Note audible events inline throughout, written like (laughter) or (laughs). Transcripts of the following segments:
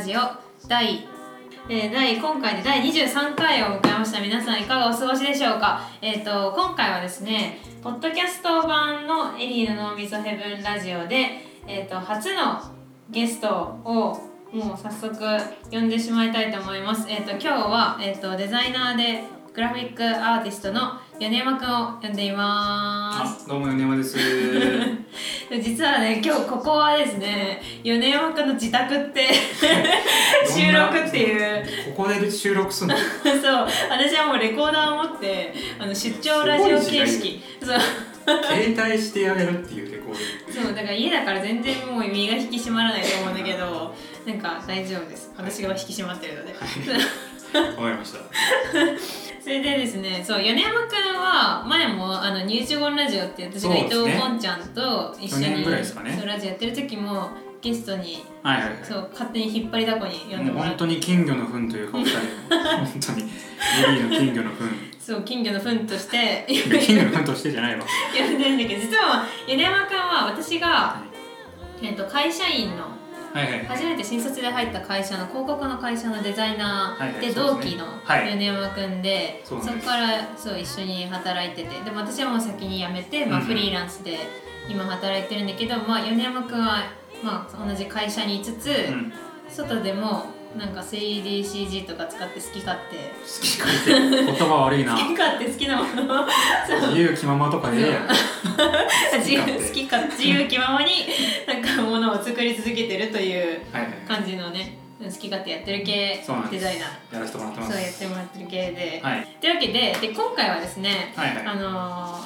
ラジオ第えー、第今回で第23回を迎えました。皆さんいかがお過ごしでしょうか？えっ、ー、と今回はですねポッドキャスト版のエリーの脳みそヘブンラジオでえっ、ー、と初のゲストをもう早速呼んでしまいたいと思います。えっ、と今日はえっ、とデザイナーでグラフィックアーティストの米山くんを呼んでいます。どうも米山です (laughs) 実はね今日ここはですね米山くんの自宅って (laughs) 収録っていう。ここで収録すんの？(laughs) そう私はもうレコーダーを持ってあの出張ラジオ形式。そう。携帯してやれるっていうレコード。そうだから家だから全然もう身が引き締まらないと思うんだけどなんか大丈夫です。私が引き締まってるので、はい、わかりましたそれでですねそう米山くんは前もあのニュージュゴンラジオって私が伊藤こんちゃんと一緒に、ね、そうラジオやってる時もゲストに、はいはいはい、そう勝手に引っ張りだこに呼んでもらって。本当に金魚の糞というか (laughs) 本当にリリーの金魚の糞。そう金魚の糞として。金魚の糞としてじゃないわ。(laughs) 呼んでるんだけど実は米山くんは私が、えーと会社員のはいはい、初めて新卒で入った会社の広告の会社のデザイナーで同期の米山君でそこからそう一緒に働いててでも私はもう先に辞めて、まあ、フリーランスで今働いてるんだけど、まあ、米山君は、まあ、同じ会社にいつつ、外でもなんか 3DCG とか使って好き勝手。好き勝手。言葉悪いな。好き勝手好きなもの。自由気ままとかで。自由好きか自由気ままになんかものを作り続けてるという感じのね、好き勝手やってる系デザイナー。やらせてもらってます。そうやってもらってる系で、はい、というわけでで今回はですね、はいはい、あの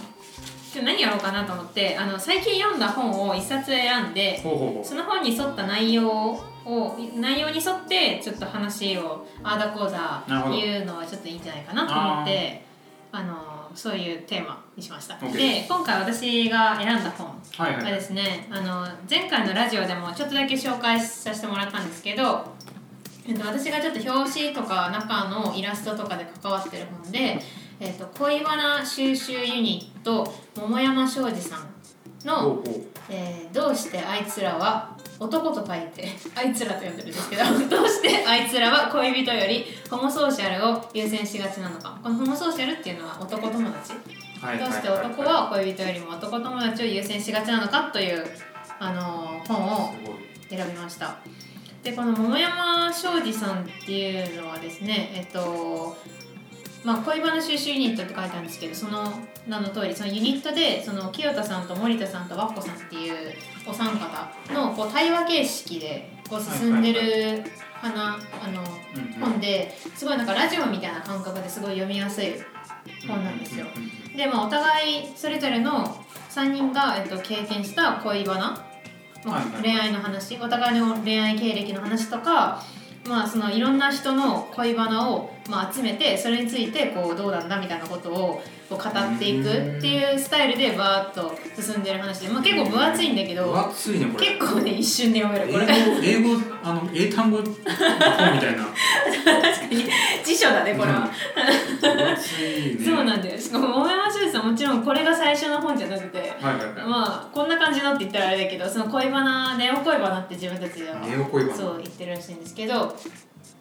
ー、何やろうかなと思ってあの最近読んだ本を一冊選んでその本に沿った内容を内容に沿ってちょっと話をああだこうだ言うのはちょっといいんじゃないかなと思ってあのそういうテーマにしました、で今回私が選んだ本がですね、はいはい、あの前回のラジオでもちょっとだけ紹介させてもらったんですけど、えっと、私がちょっと表紙とか中のイラストとかで関わってる本で「えっと、恋バナ収集ユニット桃山庄司さんの「えー、どうしてあいつらは男と書いて (laughs) あいつらと呼んでるんですけど (laughs) どうしてあいつらは恋人よりホモソーシャルを優先しがちなのか。このホモソーシャルっていうのは男友達、どうして男は恋人よりも男友達を優先しがちなのかという、あのー、本を選びました。でこの桃山庄司さんっていうのはですねえっとまあ、恋バナ収集ユニットって書いてあるんですけどその名の通りそのユニットでその清田さんと森田さんと和子さんっていうお三方のこう対話形式でこう進んでる花あの本ですごいなんかラジオみたいな感覚ですごい読みやすい本なんですよ。でまあお互いそれぞれの3人が、えっと、経験した恋バナ、まあ、恋愛の話お互いの恋愛経歴の話とかまあ、そのいろんな人の恋バナを、まあ、集めてそれについてこうどうなんだみたいなことをこう語っていくっていうスタイルでバーッと進んでる話で、まあ、結構分厚いんだけど分厚いねこれ。結構ね一瞬で読めるこれ。英語あの英単語本みたいな。(laughs) 確かに。辞書だねこれは、分厚いね。そうなんだよ。しかも桃山修さんもちろんこれが最初の本じゃなくて、はいはいはい、まあこんな感じのって言ったらあれだけどその恋バナネオ恋バナって自分たちではそう言ってるらしいんですけど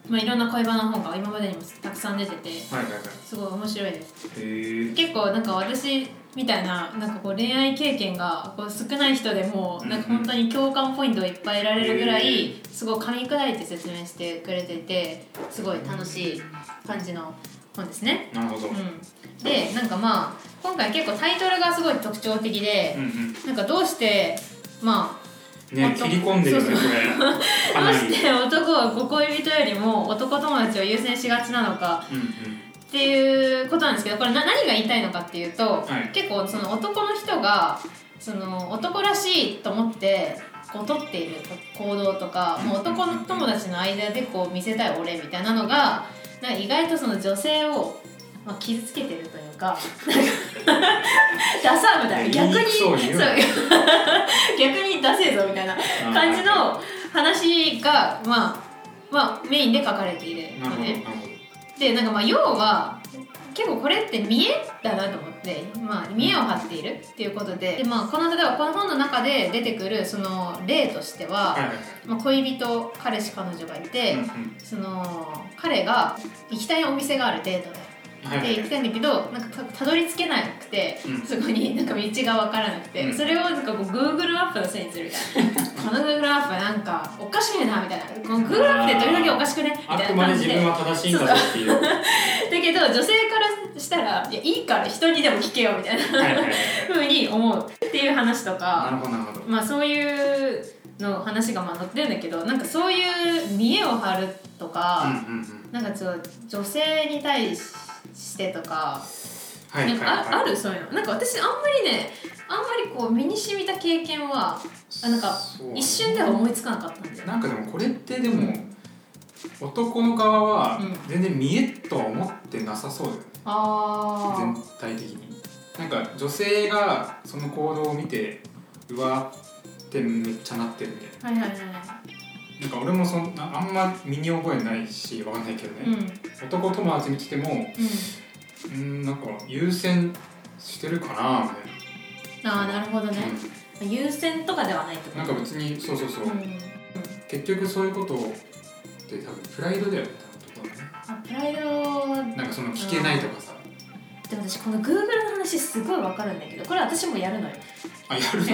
まあ、いろんな恋バナの本が今までにもたくさん出てて、はいはいはい、すごい面白いです。へ結構なんか私みたいななんかこう恋愛経験がこう少ない人でもなんか本当に共感ポイントをいっぱい得られるぐらいすごい噛み砕いて説明してくれててすごい楽しい感じの本ですね。なるほど、うん、でなんかまあ今回結構タイトルがすごい特徴的で、うんうん、なんかどうしてまあね切り込んでるよねこれ。どうして男はご恋人よりも男友達を優先しがちなのか、うんうん。っていうことなんですけどこれ何が言いたいのかっていうと、はい、結構その男の人がその男らしいと思ってこう取っている行動とか、もう男の友達の間でこう見せたい俺みたいなのがなんか意外とその女性を、まあ、傷つけてるというか (laughs) ダサみたいな。逆にそう (laughs) 逆にダセえぞみたいな感じの話が、まあ、まあメインで書かれているのね。でなんかまあ要は結構これって見栄だなと思って、まあ、見栄を張っているっていうことで。で、まあ、この例えばこの本の中で出てくるその例としては、まあ、恋人彼氏彼女がいて、その彼が行きたいお店があるデートで。で行きたいんだけどなんかたたどり着けなくて、うん。そこになんか道が分からなくて、うん。それをなんかこう Google マップのせいにするみたいな。(laughs) この Google マップなんかおかしいなみたいな。この Google マップってどれだけおかしくね？みあくまでたいな感じで。自分は正しいんだぞっていう。は (laughs) だけど女性からしたらいやいいから人にでも聞けよみたいな。いはいはい。ふうに思うっていう話となかるほどなるほど。まあそういうの話がまあ載ってるんだけどなんかそういう見栄を張るとうんか、うんうん。なんかちょっと女性に対してとか。はいなんかあ,、はい。はいある？そういうの。なんか私あんまりねあんまりこう身に染みた経験はあなんか一瞬では思いつかなかったんだよなんかでもこれってでも男の側はうん。全然見えとは思ってなさそうだよね。あ全体的に。なんか女性がその行動を見てうわってめっちゃなってるみたいあはいはいはいななんか俺もそんなあんま身に覚えないしわかんないけどうん。ね、男友達に来てもうんうんなんか優先してるかなみたいな。ああなるほどね、優先とかではないってうん、こと？なんか別にそうそうそう、うん。結局そういうことって多分プライドだよね多分ね。あプライド。なんかその聞けないとかさ。でも私この Google の話すごいわかるんだけどこれ私もやるのよ。あやるの？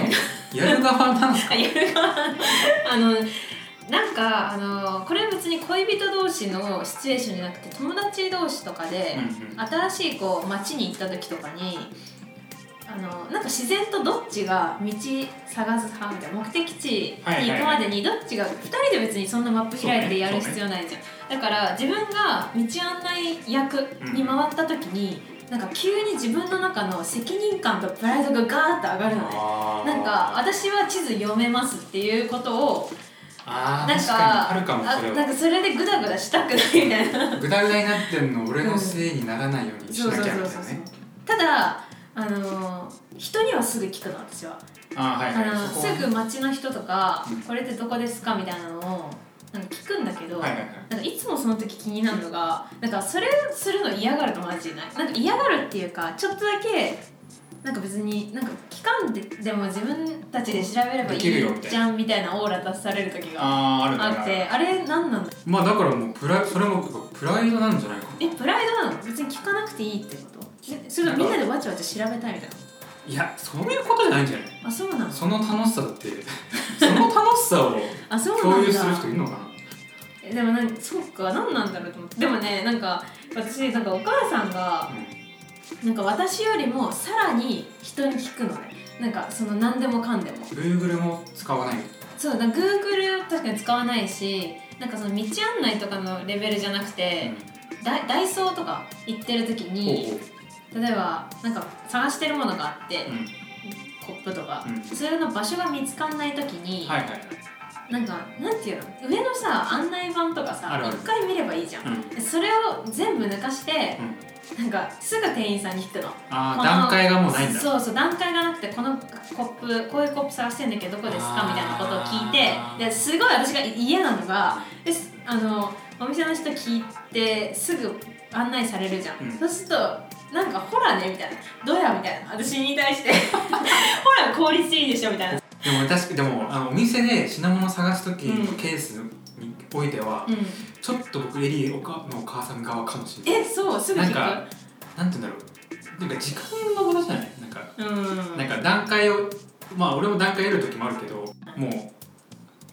やる側なんですか？(laughs) あやる側。あのなんかあのこれは別に恋人同士のシチュエーションじゃなくて友達同士とかで、うんうん。新しいこう街に行った時とかにあのなんか自然とどっちが道探す派みたいな目的地に行くまでにどっちが2人で別にそんなマップ開いてやる必要ないじゃん、だから自分が道案内役に回った時に、なんか急に自分の中の責任感とプライドがガーッと上がるのね。なんか私は地図読めますっていうことをなんあー確かにあるかもそれは。なんかそれでグダグダしたくないみたいな。グダグダになってんの俺のせいにならないようにしなきゃみたいなね。ただあのー人にはすぐ聞くの私は。あーはいはい。すぐ街の人とかうん「これってどこですか?」みたいなのをなんか聞くんだけど、はいはいはい。なんかいつもその時気になるのがなんかそれするの嫌がる友達いない。なんか嫌がるっていうかちょっとだけなんか別になんか期間ででも自分たちで調べればいいじゃんみたいなオーラ出される時があーあるね。あってあれ何なんだまあだからもうプライそれもプライドなんじゃないかな。えプライドなの？別に聞かなくていいってこと？えそれみんなでわちゃわちゃ調べたいみたいないやそういうことじゃないんじゃない？あそうなの？その楽しさだって (laughs) その楽しさを共有する人いるのかな？えでもなんかそうか何なんだろうと思って。でもねなんか私なんかお母さんがなんか私よりもさらに人に聞くのね。なんかその何でもかんでも。Google も使わない。そうだ Google 確かに使わないしなんかその道案内とかのレベルじゃなくて、ダイダイソーとか行ってる時にほ例えばなんか探してるものがあって、ううん。コップとか、うん。それの場所が見つかんない時に、はいはいはい。なんかなんていうの？上のさ案内板とかさ一回見ればいいじゃん、うん。でそれを全部抜かして、なんかすぐ店員さんに聞くの。ああ段階がもうないんだ。そうそう段階がなくてこのコップこういうコップ探してんだけどどこですかみたいなことを聞いてですごい私が嫌なのがあのお店の人聞いてすぐ案内されるじゃん、うん。そうするとなんかほらねみたいな。どうやみたいな。私に対して。(laughs) ほら効率いいでしょみたいな。でも確かでもあのお店で品物探す時のうん。ケースにおいては、うん。ちょっと僕エリーおかのお母さん側かもしれない。えそうすぐなんかなんて言うんだろう。なんか時間のことじゃない。なんか、うん。なんか段階をまあ俺も段階得る時もあるけども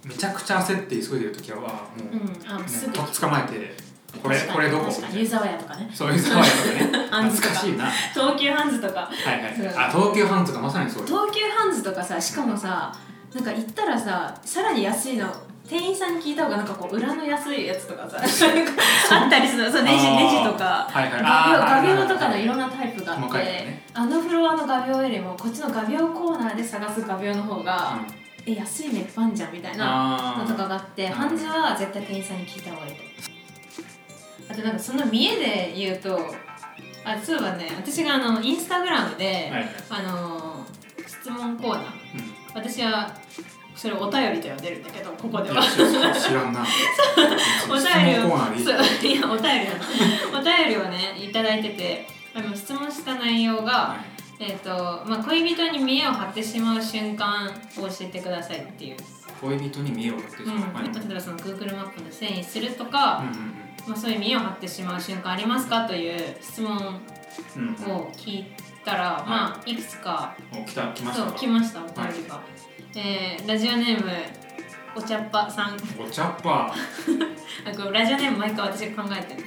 うめちゃくちゃ焦って急いでる時はもう、うねん。あすぐとっ捕まえてこれこれどこ？湯沢屋とかね。そういう沢屋とかね。(laughs) 懐かしいな。はい東急ハンズとか。はいそう。あ東急ハンズがまさにそうよ。東急ハンズとかさしかもさなんか行ったらささらに安いの店員さんに聞いた方がなんかこう裏の安いやつとかさあったりするの。そうネジネジとか。はいはい。画鋲画鋲とかの色色んなタイプがあ細って、ね。あのフロアの画鋲よりもこっちの画鋲コーナーで探す画鋲の方が、え安いねいっぱいあんじゃんみたいなあのとかがあってうんハンズは絶対店員さんに聞いた方がいいと。あとなんかその見栄で言うとあそういえばね。私があのインスタグラムで、はいはい。あの質問コーナー。うん。私はそれをお便りと呼んでるんだけどここでは。知らんな。(laughs) お便りをお便りなのお便りをねいただいててあの質問した内容が、はい。えっ、とまあ恋人に見栄を張ってしまう瞬間を教えてくださいっていう、恋人に見栄を張ってしまう、はい。うん、例えばその Google マップのせいにするとか、うんうんまあ、そういう見栄を張ってしまう瞬間ありますかという質問うんうんを聞いたら、まあい。くつかお来た来ましそうたか来ましたお便りが、えーラジオネームお茶っ葉さん。お茶っ葉 (laughs) あこれラジオネーム毎回私が考えてる。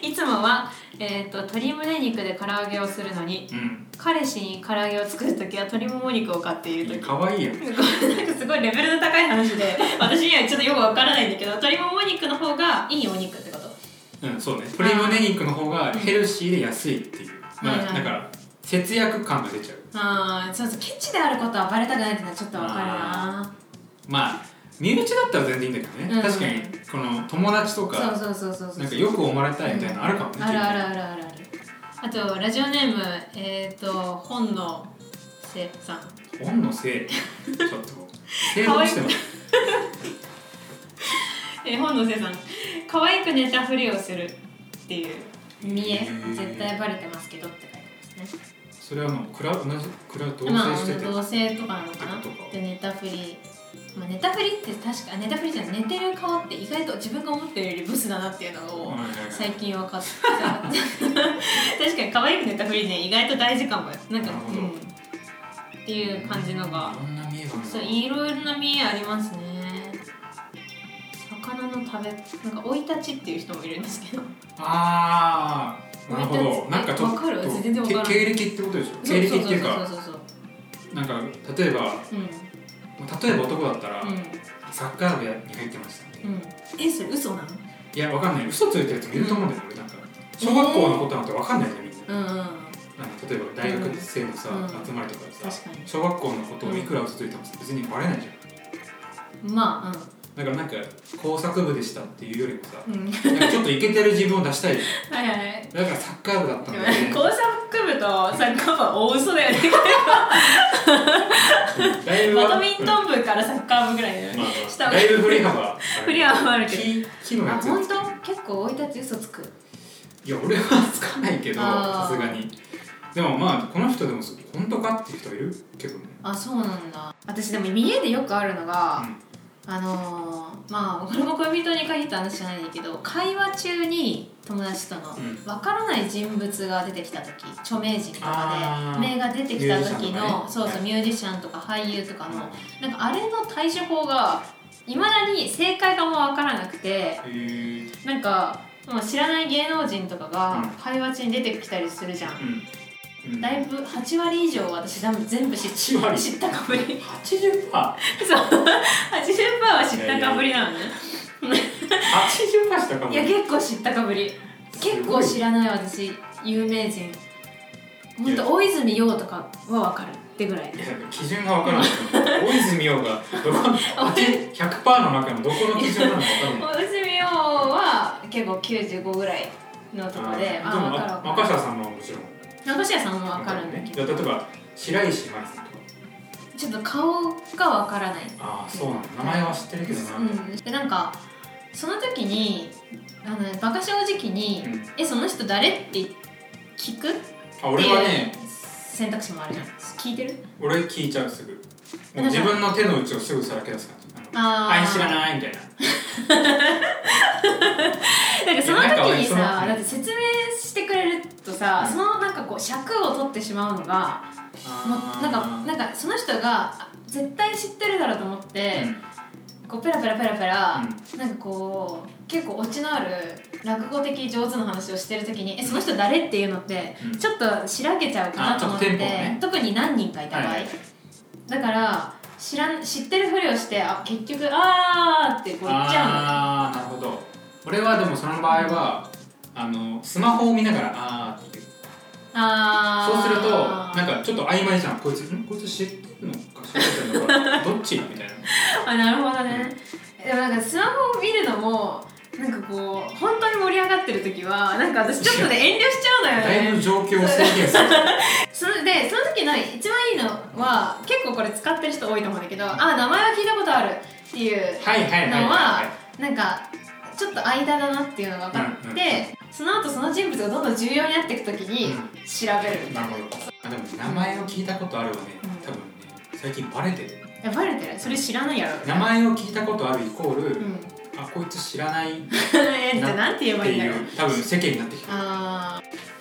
いつもは、えー、と鶏胸肉で唐揚げをするのにうん。彼氏に唐揚げを作る時は鶏もも肉を買っている時。かわいいやん。(laughs) なんかすごいレベルの高い話で (laughs) 私にはちょっとよくわからないんだけど鶏もも肉の方がいいお肉ってこと？うんそうね。鶏胸肉の方がヘルシーで安いっていう。まあだから節約感が出ちゃう。ああそうそうケチであることはバレたくないっていうのはちょっとわかるな。まあ身内だったら全然いいんだけどね、うん確かにこの友達とかそうそうそうそうなんかよく思われたいみたいなのあるかも。ね、あるあるあるある。あるあとラジオネームえっ、ー、と本のせさん。本のせい？ちょっと。(laughs) 正論しても (laughs) えー本のせさん。可愛く寝たふりをするっていう見えうん絶対バレてますけどって書いてますねそれはもうクラ同じクラ同まあ棲してて、同棲とかなのかなで寝たふりまあ、寝たふりって確か寝たふりじゃない。寝てる顔って意外と自分が思ってるよりブスだなってい。うのを最近分かった確かに可愛く寝たふりね意外と大事かもなんかなうんってい。う感じのがい。ろんな見えがあるなそうい。ろい。ろな見えありますね魚の食べなんか生い。立ちってい。う人もい。るんですけどああなるほど。なんかちょっと経歴ってことでしょ？経歴っていうかなんか例えばそう例えば男だったら、うん。うんサッカー部に入ってましたって、うん。えそれ嘘なの？いやわかんない。嘘ついてるやつもいると思うんだよね、俺なんか小学校のことなんてわかんないじゃんみんな、うんうんなんか例えば大学生のさ、うん。集まりとかでさ小学校のことをいくら嘘ついても別にバレないじゃん。まあだからなんか工作部でしたっていうよりもさうん。うんなんかちょっとイケてる自分を出したいじはいはい。だからサッカー部だったんだよね。工作部とサッカー部は大嘘だよねバドミントン部からサッカー部ぐらいだよね。まあ下まあ。だいぶ振り幅。振り幅あるけど。木木のあやつ本当？結構生い立ち嘘つく？いや俺はつかないけどさすがに。でもまあこの人でも本当かっていう人いる？けどね。あそうなんだ。私でも家でよくあるのが、あのー、まあこれも恋人に限った話じゃないんだけど会話中に友達とのうん。わからない人物が出てきた時著名人とかあー。で名が出てきた時ミュージシャンとかの、ね。そうそうはい。ミュージシャンとか俳優とかのなんかあれの対処法がいまだに正解かもわからなくてへえなんかまあ知らない芸能人とかうん。が会話中に出てきたりするじゃん、うん。うん。だいぶ8割以上私多分全部知っ8割。知ったかぶり80%そう。80%は知ったかぶりなのね。80%したかもいや結構知ったかぶり。結構知らない私。有名人。ほんと大泉洋とかは分かるってぐらい。いや基準が分からない。大泉洋がどこ8 100% (laughs) の中のどこの基準なのか分からない。大泉洋は結構95ぐらいのとこであでも分かるあ分かる。さんももちろん。中島さんも分かるんだけど。例えば白石麻衣さんとかちょっと顔が分からない。ああそうなんだ。名前は知ってるけどな、うん、でなんかその時にあのバカ正直にうん「えその人誰?」って聞く？あ俺はね選択肢もあるじゃん。聞いてる？俺聞いちゃうすぐ。もう自分の手の内をすぐさらけ出す感じあのあ知らないみたいな。(laughs) なんかその時にさだって説明してくれるとさ、うん。そのなんかこう尺を取ってしまうのがもうなんかなんかその人があ絶対知ってるだろうと思って、こうペラペラペラペラ、なんかこう結構オチのある落語的上手な話をしてる時に「えその人誰?」っていうのって、うん。ちょっとしらけちゃうかなと思ってね。特に何人かいた場合、はい。はいだから知らん知ってるふりをしてあ結局「あー」ってこう言っちゃうの。ああなるほど。俺はでもその場合はあのスマホを見ながらあーってそうするとなんかちょっと曖昧じゃん。こいつんこいつ知ってるのか知ってるのかどっちみたいな。(laughs) あなるほどね。でもなんかスマホを見るのもなんかこう本当に盛り上がってる時はなんか私ちょっとね遠慮しちゃうのよだいねぶ状況を制限する。(laughs) それでその時の一番いいのは結構これ使ってる人多いと思うんだけどあ名前は聞いたことあるっていうのははい。なんかちょっと間だなっていうのが分かって、うんうんその後その人物がどんどん重要になっていく時にうん。調べるみたな、ないるほど。あでも名前を聞いたことあるよね。うん。多分ね最近バレてる。いやバレてる？それ知らないやろ。名前を聞いたことあるイコール、うん。あこいつ知らない。っ (laughs) えじゃあなんて言えばていいんだろう。いう多分世間になってきた。あー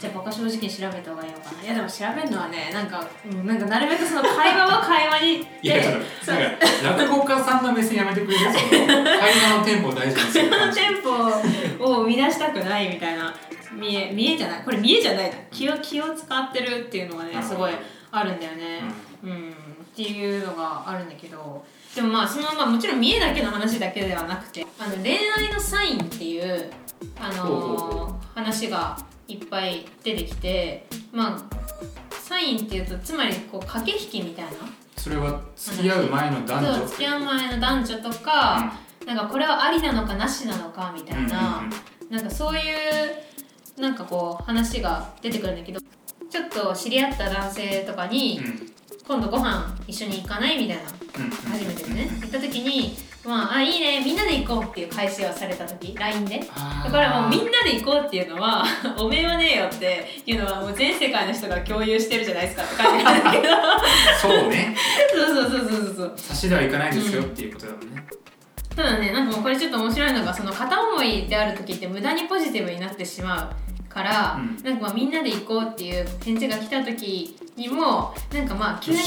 じゃあバカ正直に調べた方がいいのかな。いやでも調べるのはねなんか、うん、なんかなるべくその会話は会話に。(laughs) いやちょっとなんか落語家さんの目線やめてくれる (laughs) 会話のテンポを大事にする感じ。(laughs) テンポを生み出したくないみたいな。見え見えじゃない？これ見えじゃないな。気を気を使ってるっていうのがねすごいあるんだよね、うん。っていうのがあるんだけど。でもまあその、まあ、もちろん見えだけの話だけではなくてあの恋愛のサインっていう、あのー話がいっぱい出てきてまあサインっていうとつまりこう駆け引きみたいな。それは付き合う前の男女そう付き合う前の男女とか、なんかこれはありなのかなしなのかみたいな、なんかそういうなんかこう話が出てくるんだけどちょっと知り合った男性とかに、今度ご飯一緒に行かないみたいな初めてね。行った時に「まあ、あいいねみんなで行こう」っていう返しをされた時 LINE でだからもうみんなで行こうっていうのは「(laughs) おめえはねえよ」っていうのはもう全世界の人が共有してるじゃないですかって感じなんだけど。(laughs) そうね。そうそうそうそうそう差しではいかないですよっていうことだもんね、ただねなんかもうこれちょっと面白いのがその片思いである時って無駄にポジティブになってしまうから、うん。なんかまあみんなで行こうっていう返事が来た時にもなんかまあ急に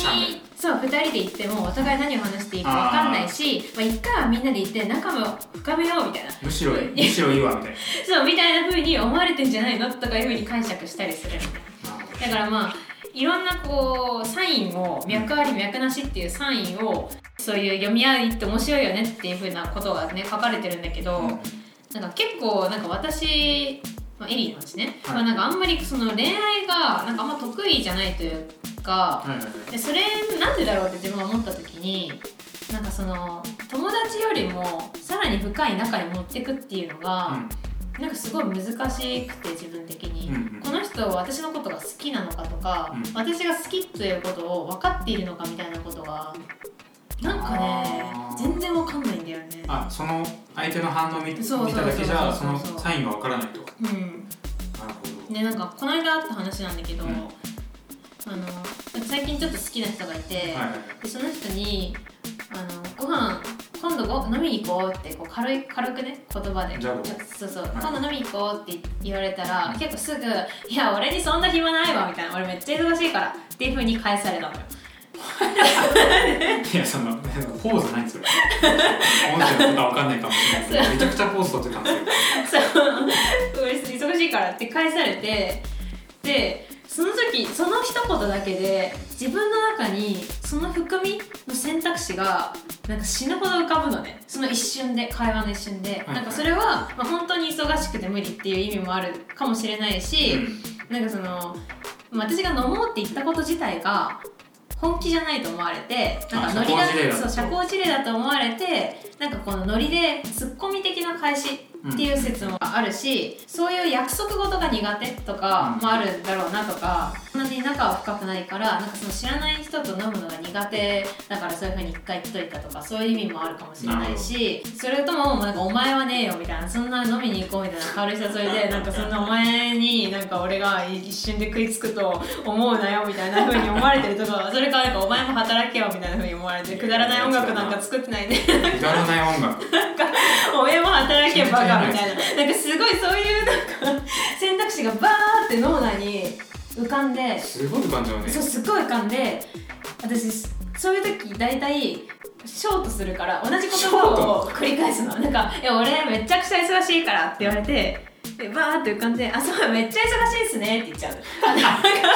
そう2人で行ってもお互い何を話していいか分かんないしまあ、一回はみんなで行って仲も深めようみたいな。むしろ (laughs) むしろいいわみたいな。そうみたいな風に思われてんじゃないのとかいう風に解釈したりする。だからまあいろんなこうサインを脈あり脈なしっていうサインをそういう読み合いって面白いよねっていうふうなことがね書かれてるんだけど、うん。なんか結構なんか私、まあ、エリーの話ね、はい。まあ、なんかあんまりその恋愛がなんかあんま得意じゃないというかでそれなんでだろうって自分が思った時になんかその友達よりもさらに深い仲に持っていくっていうのが、なんかすごい難しくて自分的に、うんうん。この人は私のことが好きなのかとか、うん。私が好きということを分かっているのかみたいなことがなんかね全然分かんないんだよね。あその相手の反応を見見そうそうそうただけじゃそのサインがわからないと。うん。なるほでなんかこの間あった話なんだけど、うん。あの最近ちょっと好きな人がいて、どはいはい。でその人にあのご飯今度ご飲みに行こうってこう軽い軽くね言葉で。じゃあそうそう、はい。今度飲みに行こうって言われたら結構すぐ「いや俺にそんな暇ないわ」みたいな「俺めっちゃ忙しいから」っていうふうに返されたのよいやそのポーズないんですよ。音声のことはわかんないかもしれないけどめちゃくちゃポーズ取ってたんですよ。そう。俺忙しいからって返されてでその時その一言だけで自分の中にその含みの選択肢がなんか死ぬほど浮かぶのね。その一瞬で会話の一瞬で、はいなんかそれは、まあ、本当に忙しくて無理っていう意味もあるかもしれないし、なんかそのまあ私が飲もうって言ったこと自体が本気じゃないと思われてなんかノリだそう社交辞令だと思われてなんかこのノリでツッコミ的な返しっていう説もあるし、そういう約束事が苦手とかもあるんだろうなとか、そんなに仲は深くないからなんかその知らない人と飲むのが苦手だからそういうふうに一回言っといたとかそういう意味もあるかもしれないしそれともなんかお前はねえよみたいなそんな飲みに行こうみたいな軽い誘いでなんかそんなお前になんか俺が一瞬で食いつくと思うなよみたいな風に思われてるとかそれからなんかお前も働けよみたいな風に思われてくだらない音楽なんか作ってないで。くだらない音楽。おめえも働けバカみたいな。なんかすごいそういうなんか選択肢がバーって脳内に浮かんで。すごい感情ね。そうすっごい浮かんで。私そういう時大体ショートするから同じ言葉を繰り返すの。なんか「いや俺めちゃくちゃ忙しいから」って言われてでバーって浮かんで「あそうめっちゃ忙しいっすね」って言っちゃう。(laughs)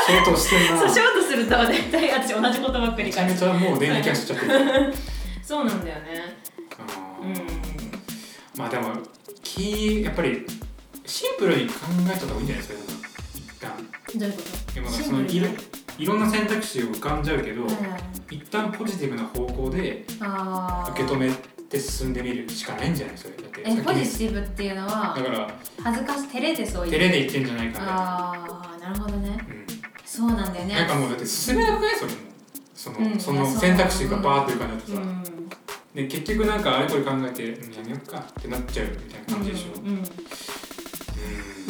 ショートしてるな。そうショートすると大体私同じ言葉繰りめちゃめ返すちゃもう電撃走っちゃってる。(laughs) そうなんだよねまあでもきやっぱりシンプルに考えた方がいいんじゃないですか一旦。どういうこと？でもそのいろいろんな選択肢を浮かんじゃうけど、うん一旦ポジティブな方向で受け止めて進んでみるしかないんじゃないそれ。だってえポジにティブっていうのはだから恥ずかし照れてそういう。照れで言ってんじゃないかな、ああなるほどね。うん。そうなんだよね。なんかもうだって進めなくない？それも。その,、うんその選択肢がバーっていう感じだとさ、うんで結局なんかあれこれ考えてうんやめよっかってなっちゃうみたいな感じでしょ、うんうんうん。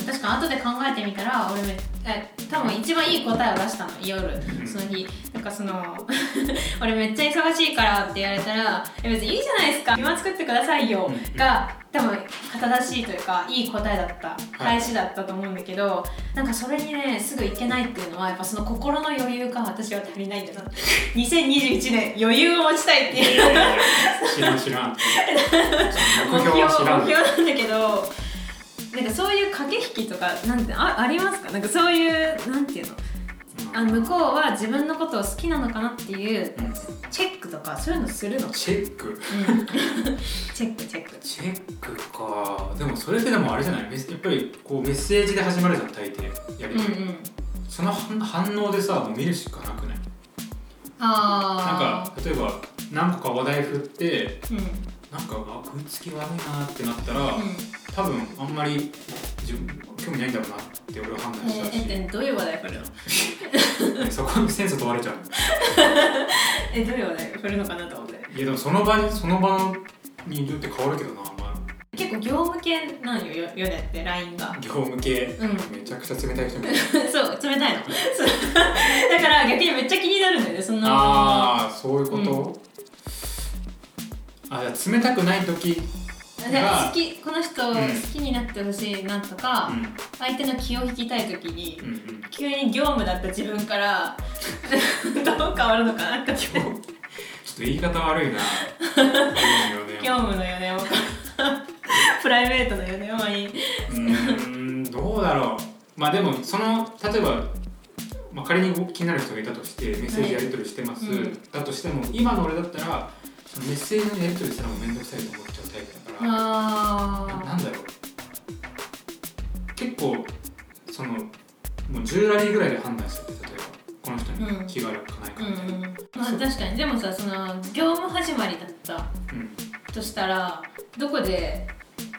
確か後で考えてみたら俺めえ多分一番いい答えを出したの夜。うんその日。なんかその (laughs) 俺めっちゃ忙しいからって言われたら「え別にいいじゃないですか。暇作ってくださいよ」が多分肩出しいというかいい答えだった。返しだったと思うんだけど、なんかそれにねすぐいけないっていうのはやっぱその心の余裕が私は足りないんだなって。2021年余裕を持ちたいっていう。知らん知らん。(laughs) 目目標標は知らん。目標なんだけどなんかそういう駆け引きとかなんてあありますか？なんかそういうなんていうの？あ向こうは自分のことを好きなのかなっていううんチェックとかそういうのするの、うん、チェック？チェックチェック。チェックか。でもそれってでもあれじゃない？やっぱりこうメッセージで始まるじゃん大抵。やりうんうとり、ん。その反反応でさもう見るしかなくない？なんあか例えば何個か話題振ってあうんなんかあ食いつき悪いなってなったら、うん。多分あんまり自分興味ないんだろうなって俺は判断しえたし、ー、えどういう話題振るの？(laughs) そこにセンス問われちゃう (laughs) えどういう話題振るのかなと思って。いやでもその場にその場によって変わるけどな、ま結構業務系なんよよよねって LINE が。あ、業務系、うん。めちゃくちゃ冷たい人 (laughs) そう冷たいの。だから逆にめっちゃ気になるんだよねそんなああそういうこと、あじゃあ冷たくない時好きこの人を好きになってほしいなとか、うん。相手の気を引きたい時にうんうん。急に業務だった自分から (laughs) どう変わるのかなってちょっと言い方悪いな。業 (laughs) 業務のよね (laughs) プライベートのよねまあいい、うーんどうだろう。まあでもその例えば、まあ、仮に気になる人がいたとしてメッセージやり取りしてます、はい。うんだとしても今の俺だったらメッセージのやり取りするのも面倒くさいと思っちゃうタイプだから、あななんだろう。結構そのもう10ラリーぐらいで判断する例えば。この人に気があるかないかうんみたいな、うん。まあ確かに。でもさその業務始まりだったうんとしたらどこで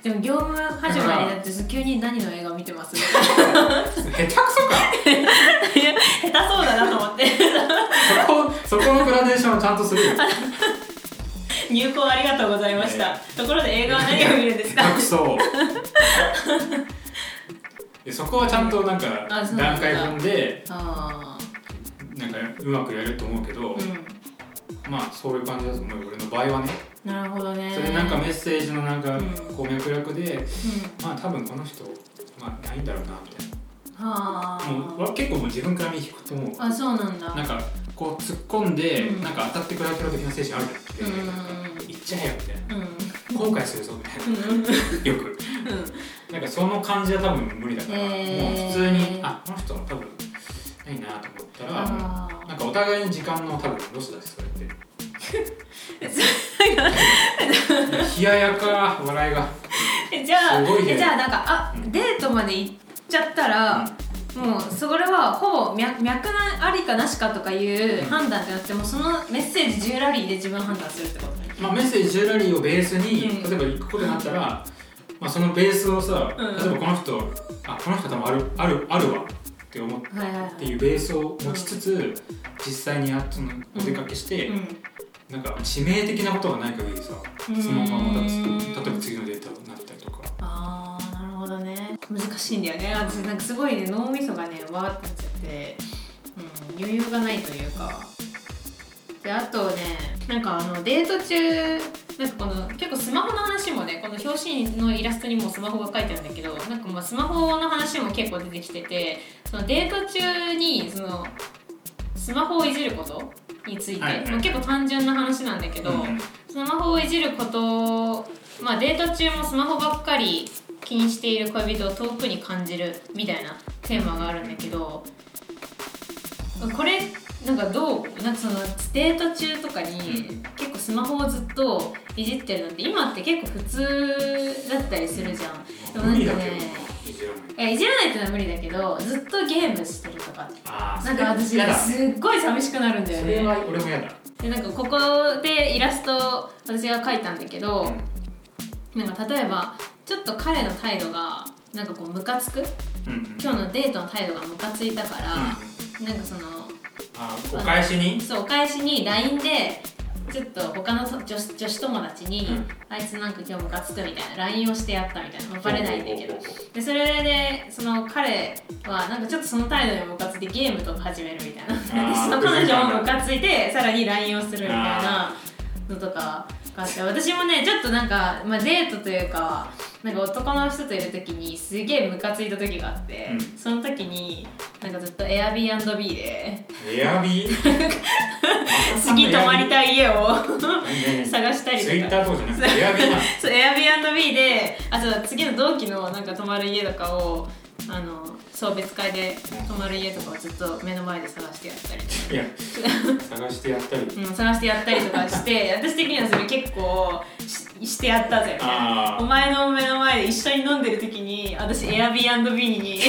でも業務始まりだって急に何の映画を見てます？(laughs) 下手くそか。(laughs) 下手そうだなと思って。そこそこのグラデーションはちゃんとするよ (laughs) 入稿ありがとうございました、ところで映画は何を見るんですか？そこはちゃんとなんか段階踏んであなんかうまくやると思うけど、あうん。まあそういう感じだと思うよ俺の場合はね。なるほどね。それでなんかメッセージのなんかうん。こう脈絡で、うん。まあ多分この人まあないんだろうなみたいはなもう結構もう自分から身引くと思う。ああそうなんだ。なんかこう突っ込んで、うん。なんか当たってくれる的な精神あるじゃん、うん。うんうん行っちゃえよみたいな。うん。後悔するぞみたいな。うん。う (laughs) んよく。なんかその感じは多分無理だから、へー。もう普通にあこの人は多分ないなと思ったらなんかお互いに時間の多分ロスだしそれって。(laughs) 冷ややか笑いが。え (laughs) じゃあじゃあなんかあデートまで行っちゃったら、もうそれはほぼ脈脈なありかなしかとかいう判断じゃなくてもうそのメッセージ10ラリーで自分判断するってことね。まあ、メッセージ10ラリーをベースに、うん。例えば行くことになったら、まあ、そのベースをさ、うん。例えばこの人あこの人多分あるあるあるわって思っはいはいはいていうベースを持ちつつ、実際にあそのお出かけして、うん。なんか致命的なことがない限りさうん。そのまま立つ例えば次のデータになったりとかどね。難しいんだよね。私なんかすごいね脳みそがねわーってなっちゃって、うん、余裕がないというか。であとねなんかあのデート中なんかこの結構スマホの話もねこの表紙のイラストにもスマホが書いてあるんだけどなんかまあスマホの話も結構出てきててそのデート中にそのスマホをいじることについて、はい結構単純な話なんだけど、うん。スマホをいじることまあデート中もスマホばっかり気にしている恋人を遠くに感じるみたいなテーマがあるんだけどこれなんかどう？なんかそのデート中とかに結構スマホをずっといじってるのって今って結構普通だったりするじゃん。でもなんかねいじらないいやいじらないってのは無理だけどずっとゲームしてるとか。なんか私すっごい寂しくなるんだよね。それは俺も嫌だ。でなんかここでイラスト私が描いたんだけど、なんか例えばちょっと彼の態度がなんかこうムカつく？うんうん。今日のデートの態度がムカついたから、うん。なんかそのあお返しに？そうお返しに LINE でちょっと他の女子女子友達に、うん。あいつなんか今日ムカつくみたいな LINE をしてやったみたいな、まあバレないんだけど。でそれでその彼はなんかちょっとその態度にムカついてゲームとか始めるみたいな。その彼女もムカついてさらに LINE をするみたいなのとかがあって私もねちょっとなんか、まあ、デートというかなんか男の人といる時にすげえムカついた時があって、うん。その時になんかずっと Airbnb でエアビー？(laughs) 次泊まりたい家をい探したりとか。ツイッターとかじゃなくて Airbnb であそう次の同期のなんか泊まる家とかをあの送別会で泊まる家とかをずっと目の前で探してやったりいや探してやったり。(laughs) うん、探してやったりとかして (laughs) 私的にはそれ結構ししてやったぜ。お前の目の前で一緒に飲んでる時に私 Airbnb に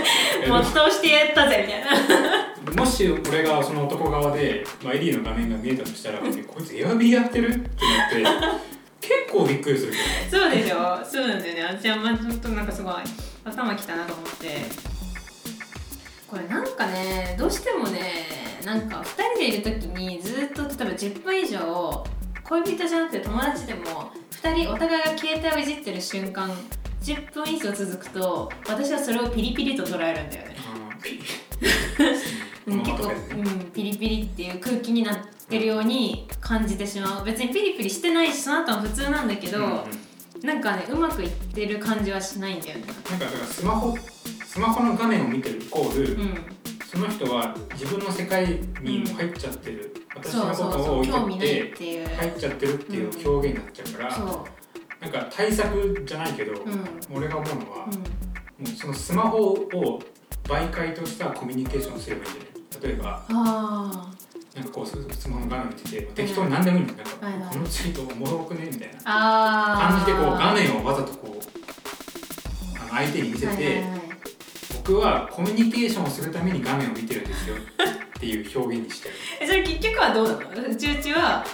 (laughs) 没頭してやったぜみたいな。もし俺がその男側で、まあ、エリーの画面が見えたとしたら、えこいつエアビーやってる？ってなって結構びっくりするけそうでしょ？そうなんだよね。私はまあちょっとなんかすごい頭きたなと思って。これなんかねどうしてもねなんか2人でいる時にずっと例えば10分以上恋人じゃなくて友達でも2人お互いが携帯をいじってる瞬間10分以上続くと私はそれをピリピリと捉えるんだよね。結構、うん、ピリピリっていう空気になってるように感じてしまう。別にピリピリしてないしその後は普通なんだけど、うんうんなんかねうまくいってる感じはしないんだよね。なんかだからスマホスマホの画面を見てるイコール、うん。その人は自分の世界にも入っちゃってる、私そうのことを置いてって入っちゃってるっていう表現になっちゃうから、そなんか対策じゃないけど、ううん。俺が思うのは、うん。もうそのスマホを媒介としたコミュニケーションをすればいいんじゃない例えばあなんかこうススマホの画面見てて適当に何でもいいんだよなんか、はいはい。このツイートおもろくねみたいな。感じでこう画面をわざとこうあの相手に見せて、はいはいはい。僕はコミュニケーションをするために画面を見てるんですよっていう表現にしてる。(laughs) えそれ結局はどうなの？うちうちは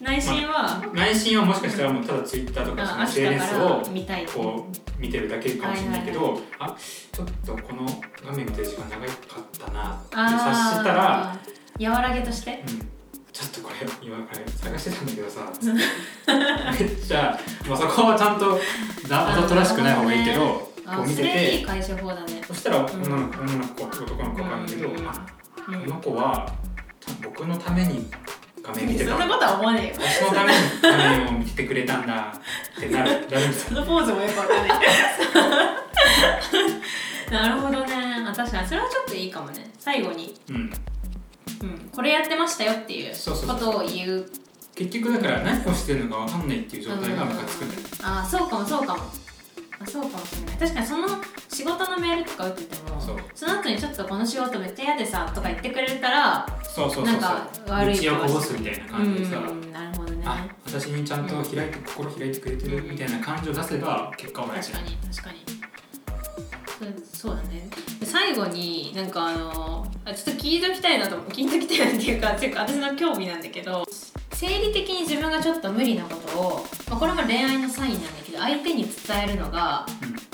内心は、内心はもしかしたらもうただツイッターとかその SNS らをこう見てるだけかもしれないけど、はいあちょっとこの画面見てる時間長かったなって察したら、和らげとして？うん、ちょっとこれ今これ探してたんだけどさ。めっちゃ、まあ、そこはちゃんとざとらしくない方がいいけどあこう見てそれいいて解消法だね。そしたら女の子女の子男の子わかんないけど、うん。この子は僕のために画面見てた。そんなことは思わねえよ。私のために画面を見てくれたんだってなる。(laughs) そのポーズもよくわかんない。(laughs) なるほどね。あ確かにそれはちょっといいかもね。最後に、うん、うん、これやってましたよっていうそうそうそう。ことを言う。結局だから何をしてるのかわかんないっていう状態がムカつくんだよねあーそうかもそうかも。あそうかもしれない。確かにその仕事のメールとか打っててもそう。の後にちょっとこの仕事めっちゃ嫌でさとか言ってくれたらそうそうそうそう。なんか悪い道をこぼすみたいな感じでさ、うんなるほどね。あ私にちゃんと開いて、心開いてくれてるみたいな感じを出せば結果は早い確かに確かに。そうそうだね。で最後になんかあのあちょっと聞いときたいなと聞いときたいなっていうかっていうか私の興味なんだけど生理的に自分がちょっと無理なことを、まあ、これも恋愛のサインなんだけど相手に伝えるのが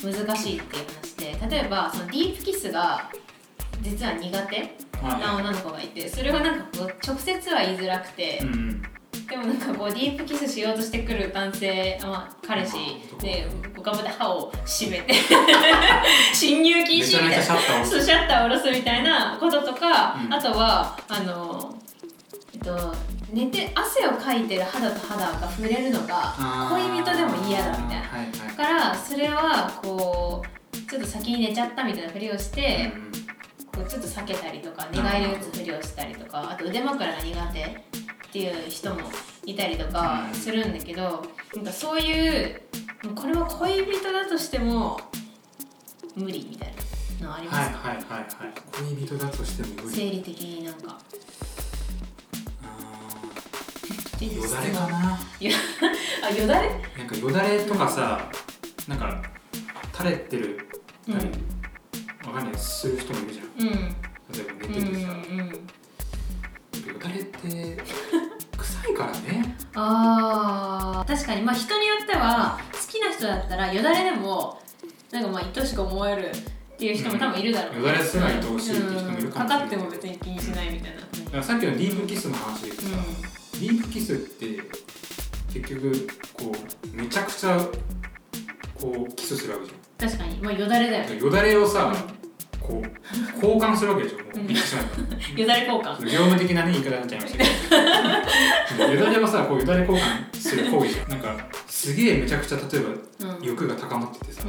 難しいっていう話で例えばそのディープキスが実は苦手な女の子がいてそれがなんかこう直接は言いづらくて、うん。でもなんかこうディープキスしようとしてくる男性、まあ、彼氏でこうガブで歯を閉めて (laughs) 侵入禁止みたいな。シャッターを押す。そうシャッターを下ろすみたいなこととか、うん。あとはあのえっと寝て汗をかいてる肌と肌が触れるのが恋人でも嫌だみたいな。はいはい。だからそれはこうちょっと先に寝ちゃったみたいなふりをして、こうちょっと避けたりとか寝返りを打つふりをしたりとかあと腕枕が苦手っていう人もいたりとかうん。するんだけどなんかそういうこれは恋人だとしても無理みたいなのありまはいすか、はいはいはい恋人だとしても無理。生理的になんか。よだれかな。あよだれ？なんかよだれとかさなんか垂れてるうん。かんない。する人もいるじゃん。うん。例えば寝ててさ、うんうんよだれって臭いからね。あー確かにまあ人によっては好きな人だったらよだれでもなんかまあ愛おしく思えるっていう人も多分いるだろうね、うん。よだれすら愛おしいって人もいるかもしれないかかっても別に気にしないみたいな。だからさっきのディープキスの話で言うとさ、デディープキスって結局こうめちゃくちゃこうキスするわけじゃん。確かに。まあよだれだよよだれをさ、こう交換するわけでしょ。言ってしまえば。よだれ交換。業務的なね言い方になっちゃいましたけどよだれはさこうよだれ交換する行為じゃん。なんかすげえめちゃくちゃ例えば、欲が高まっててさ、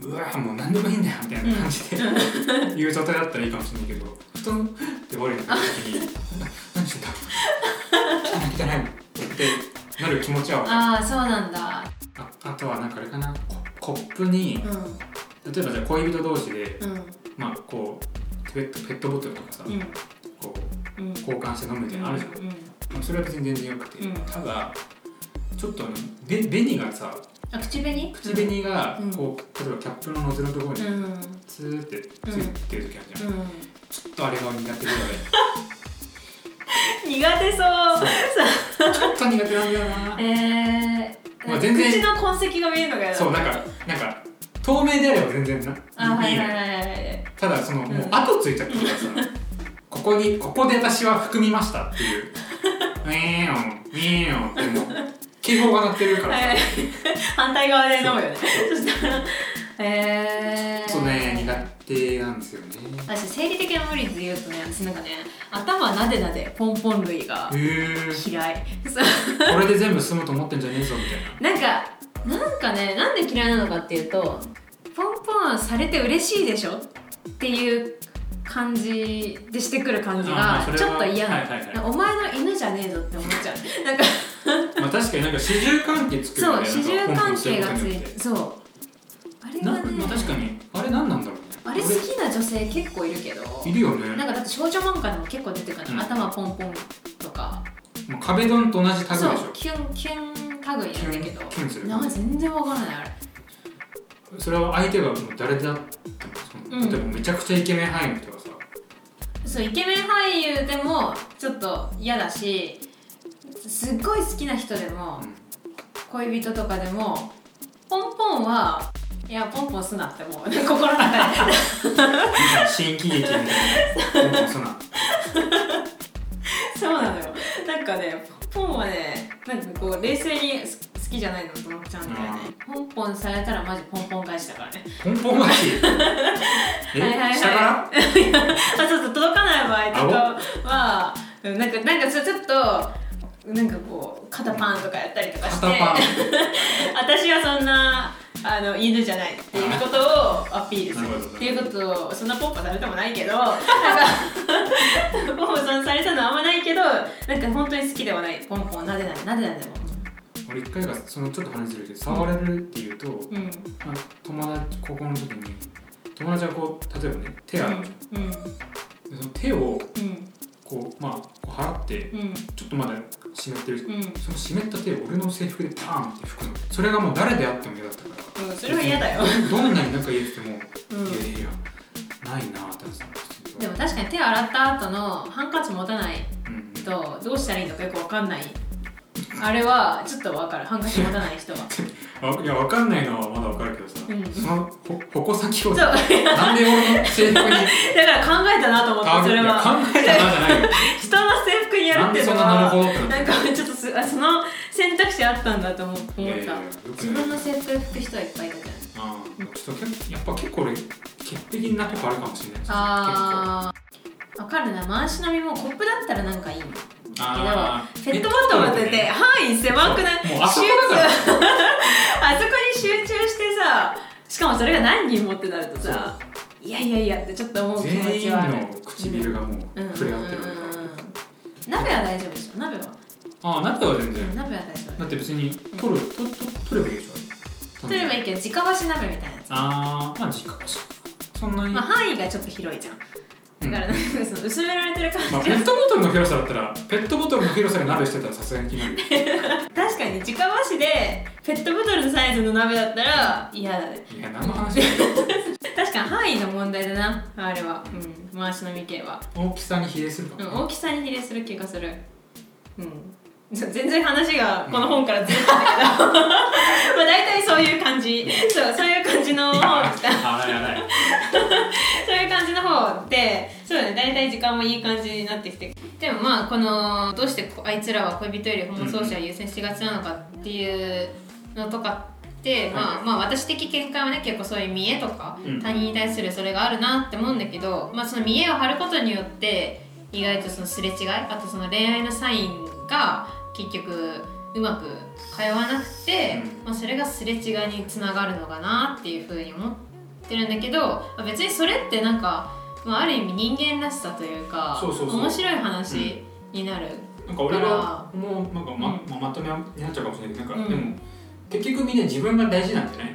うわもう何でもいいんだよみたいな感じで、うん、言う状態だったらいいかもしれないけど。布団って降りた時に (laughs)「何してんだ？汚い。汚い」ってなる気持ちはああそうなんだ。ああとはなんかあれかな。コップに、うん、例えばじゃあ恋人同士で、うん、まあこうペットペットボトルとかさ、こう、交換して飲むみたいなのあるじゃん、まあ、それは別に全然よくて、ただちょっとべ紅がさあ口紅？口紅がこう、例えばキャップのノズルのところにツーってついてる時あるじゃん、ちょっとあれが苦手ぐらい苦手そう。ちょっと苦手なんだよな。えー、まあ、全然口の痕跡が見えるのがそうなんかなんか透明であれば全然なあはいただその、もう後ついちゃってるからさここにここで私は含みましたっていう「(laughs) ウィーンウィーン」ってもう警報が鳴ってるからさ、反対側で飲むよね。そしたらえー、そうね苦手なんですよね。私生理的な無理で言うとね私なんかね頭なでなでポンポン類が嫌い。これで全部済むと思ってんじゃねえぞみたいな。なんかなんかねなんで嫌いなのかっていうとポンポンされて嬉しいでしょっていう感じでしてくる感じがちょっと嫌なの、はいはいはい、お前の犬じゃねえぞって思っちゃう。(laughs) なんかまあ確かになんか始終関係作るそう始終関係がついてそうあれはねまあ、確かにあれ何なんだろうね。あれ好きな女性結構いるけどいるよね。なんかだって少女漫画でも結構出てくる、うん、頭ポンポンとか。壁ドンと同じタグでしょ。そうキュンキュンタグやんだけど。キュンする。なんか全然わからないあれ。それは相手がもう誰であっても、例えばめちゃくちゃイケメン俳優の人がさ。そうイケメン俳優でもちょっと嫌だしすっごい好きな人でも、恋人とかでもポンポンはいやポンポンすなってもう心の中で。新喜劇みたいなポンポンすな。(laughs) そうなのよ。なんかねポンはねなんかこう冷静に好きじゃないのと思っちゃうんだよねポンポンされたらマジポンポン返しだからね。ポンポン返し？(laughs) はいはいはい。下から？(laughs) あそうそう届かない場合とかはなんかなんかちょっとなんかこう肩パンとかやったりとかして。(laughs) 私はそんなあの犬じゃないっていうことをアピールするっていうことをそんなポンポされてもないけどなんかポンポンされたのはあんまないけどなんか本当に好きではないポンポンなでなでなでなでも俺一回がそのちょっと話ずれて触れるっていうと、うん、友達高校の時に友達はこう例えばね手あるじゃん、うん、その手を、うんこうまあ払って、ちょっとまだ湿ってる、うん、その湿った手を俺の制服でパーンって拭くの。それがもう誰であっても嫌だったから、うん、それは嫌だよ。どんなに仲言っても、うん、いやいやないなってでも確かに手洗った後のハンカチ持たないとどうしたらいいのかよく分かんないあれはちょっと分かる。ハンカチ持たない人は。(laughs) いや分かんないのはまだ分かるけどさ、うん、その矛先をなんで俺の制服に？(laughs) だから考えたなと思ってそれは。考えたなじゃないよ。(laughs) 人の制服にやるっていうのはなんかちょっとすあその選択肢あったんだと思った。自分の制服で服人はいっぱいいたじゃん。あちょっとやっぱ結構俺潔癖なとこあるかもしれないああ分かるな。回し飲みもコップだったらなんかいいの。けどペットボトルって範囲狭くない？あそこ (laughs) あそこに集中してさしかもそれが何人持ってなるとさいやいやいやってちょっと思う気持ちはある。の。唇がもう触れ合ってる鍋は大丈夫でしょ？鍋は。ああ鍋は全然。鍋は大丈夫。だって別に取る取取ればいいでしょ？取ればいいけど直箸鍋みたいなやつ。ああまあ直箸。そんなに。まあ範囲がちょっと広いじゃんだからなんかその薄められてる感じ、まあ、ペットボトルの広さだったらペットボトルの広さで鍋してたらさすがに気になる (laughs) 確かに直箸でペットボトルのサイズの鍋だったら嫌だね。いや何の話 (laughs) 確かに範囲の問題だなあれは、うん、回し飲み系は。大きさに比例するか、うん、大きさに比例する気がする。うん。全然話がこの本からずれてたけど、(laughs) まあ大体そういう感じ。そうそういう感じの本そういう感じの方でそそうだね。大体時間もいい感じになってきて。でもまあこのどうしてあいつらは恋人よりホモソーシャル優先しがちなのかっていうのとかって、まあ、まあ私的見解はね結構そういう見栄とか、他人に対するそれがあるなって思うんだけど、まあ、その見栄を張ることによって意外とそのすれ違いあとその恋愛のサインが結局うまく通わなくて、まあ、それがすれ違いにつながるのかなっていうふうに思ってるんだけど、まあ、別にそれってなんか、まあ、ある意味人間らしさというか面白い話になる、うん、なんか俺はもうなんかま,、ままとめになっちゃうかもしれない。けどなんか、でも結局みんな自分が大事なんじゃない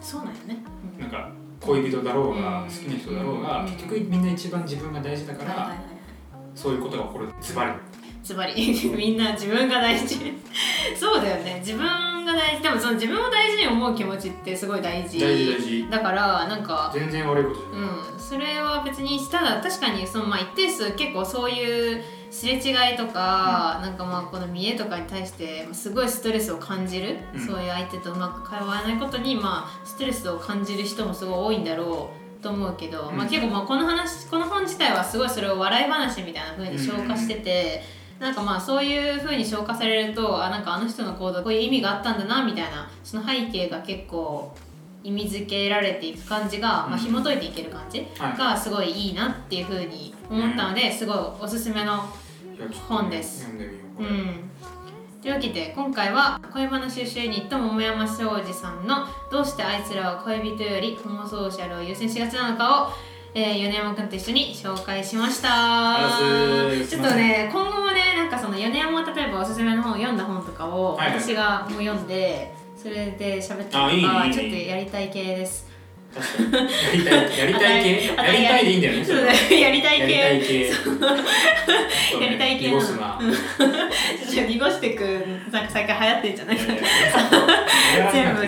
そうなんよね、なんか恋人だろうが、好きな人だろうが、結局みんな一番自分が大事だから、そういうことが起こる。ズバリズバリみんな自分が大事。(laughs) そうだよね。自分が大事。でもその自分を大事に思う気持ちってすごい大事。大事大事。だからなんか全然悪いことじゃない。うん。それは別にただ確かにそのまあ一定数結構そういうすれ違いとか、うん、なんかまあこの見栄とかに対してすごいストレスを感じる、うん、そういう相手とうまく会話わないことにまあストレスを感じる人もすごい多いんだろう。と思うけど、うん、まあ、結構まあこの話この本自体はすごいそれを笑い話みたいな風に消化してて、うん、なんかまあそういう風に消化されるとあなんかあの人の行動こういう意味があったんだなみたいなその背景が結構意味付けられていく感じが、まあ、紐解いていける感じがすごいいいなっていう風に思ったので、すごいおすすめの本です。うん。というわけで今回は恋話収集ユニット桃山庄司さんの「どうしてあいつらは恋人よりホモソーシャルを優先しがちなのかを」えー、米山君と一緒に紹介しました。ちょっとね今後もねなんかその米山例えばおすすめの本読んだ本とかを私がもう読んで、それで喋ったりとかちょっとやりたい系ですやりたいやりたい系？やりたいでいいんだよねやりたい系。やりたい系。濁すな。濁してくなんか最近流行ってんじゃない？か全部。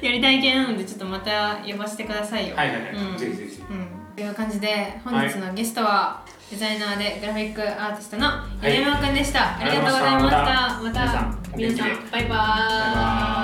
やりたい系なのでちょっとまた呼ばせてくださいよ。はいはいはい、ぜひぜひ。という感じで本日のゲストは、デザイナーでグラフィックアーティストの米山くんでした、ありがとうございました。また。皆さんバイバーイ